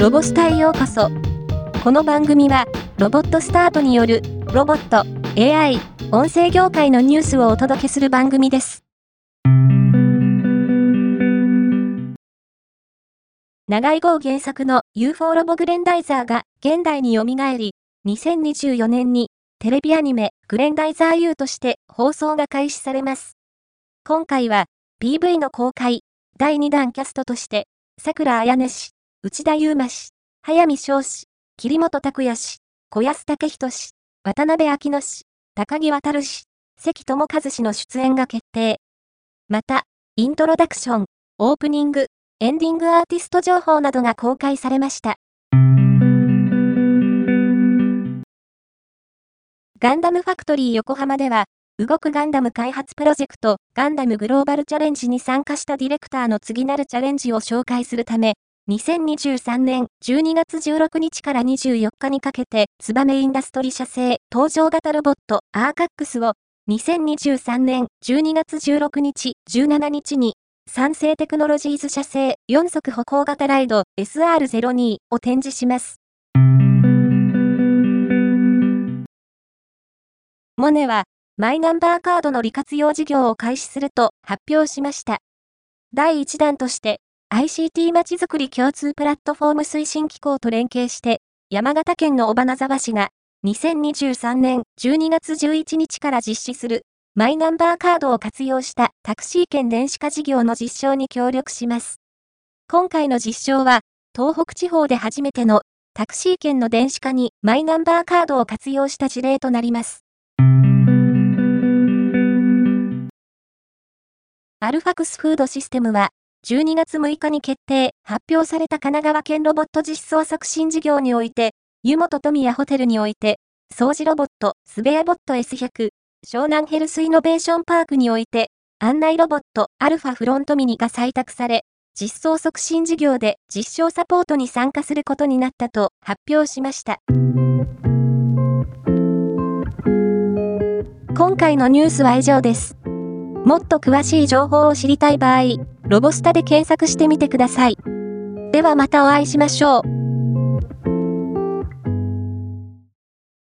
ロボスタへようこそ。この番組は、ロボットスタートによる、ロボット、AI、音声業界のニュースをお届けする番組です。長井号原作の UFO ロボグレンダイザーが現代に蘇り、2024年にテレビアニメグレンダイザー U として放送が開始されます。今回は PV の公開、第2弾キャストとして、桜彩音氏、内田祐馬氏、早見翔氏、桐本拓也氏、小安武人氏、渡辺明乃氏、高木渡氏、関智和氏の出演が決定。また、イントロダクション、オープニング、エンディングアーティスト情報などが公開されました。ガンダムファクトリー横浜では、動くガンダム開発プロジェクト、ガンダムグローバルチャレンジに参加したディレクターの次なるチャレンジを紹介するため、2023年12月16日から24日にかけて、ツバメインダストリ社製搭乗型ロボットアーカックスを2023年12月16日17日に三成テクノロジーズ社製4足歩行型ライド SR02 を展示します。モネは、マイナンバーカードの利活用事業を開始すると発表しました。第1弾として、ICT まちづくり共通プラットフォーム推進機構と連携して、山形県の尾花沢市が、2023年12月11日から実施するマイナンバーカードを活用したタクシー券電子化事業の実証に協力します。今回の実証は、東北地方で初めてのタクシー券の電子化にマイナンバーカードを活用した事例となります。アルファクスフードシステムは、12月6日に決定、発表された神奈川県ロボット実装促進事業において、湯本富谷ホテルにおいて、掃除ロボット、スベアボット S100、湘南ヘルスイノベーションパークにおいて、案内ロボットアルファフロントミニが採択され、実装促進事業で実証サポートに参加することになったと発表しました。今回のニュースは以上です。もっと詳しい情報を知りたい場合、ロボスタで検索してみてください。ではまたお会いしましょう。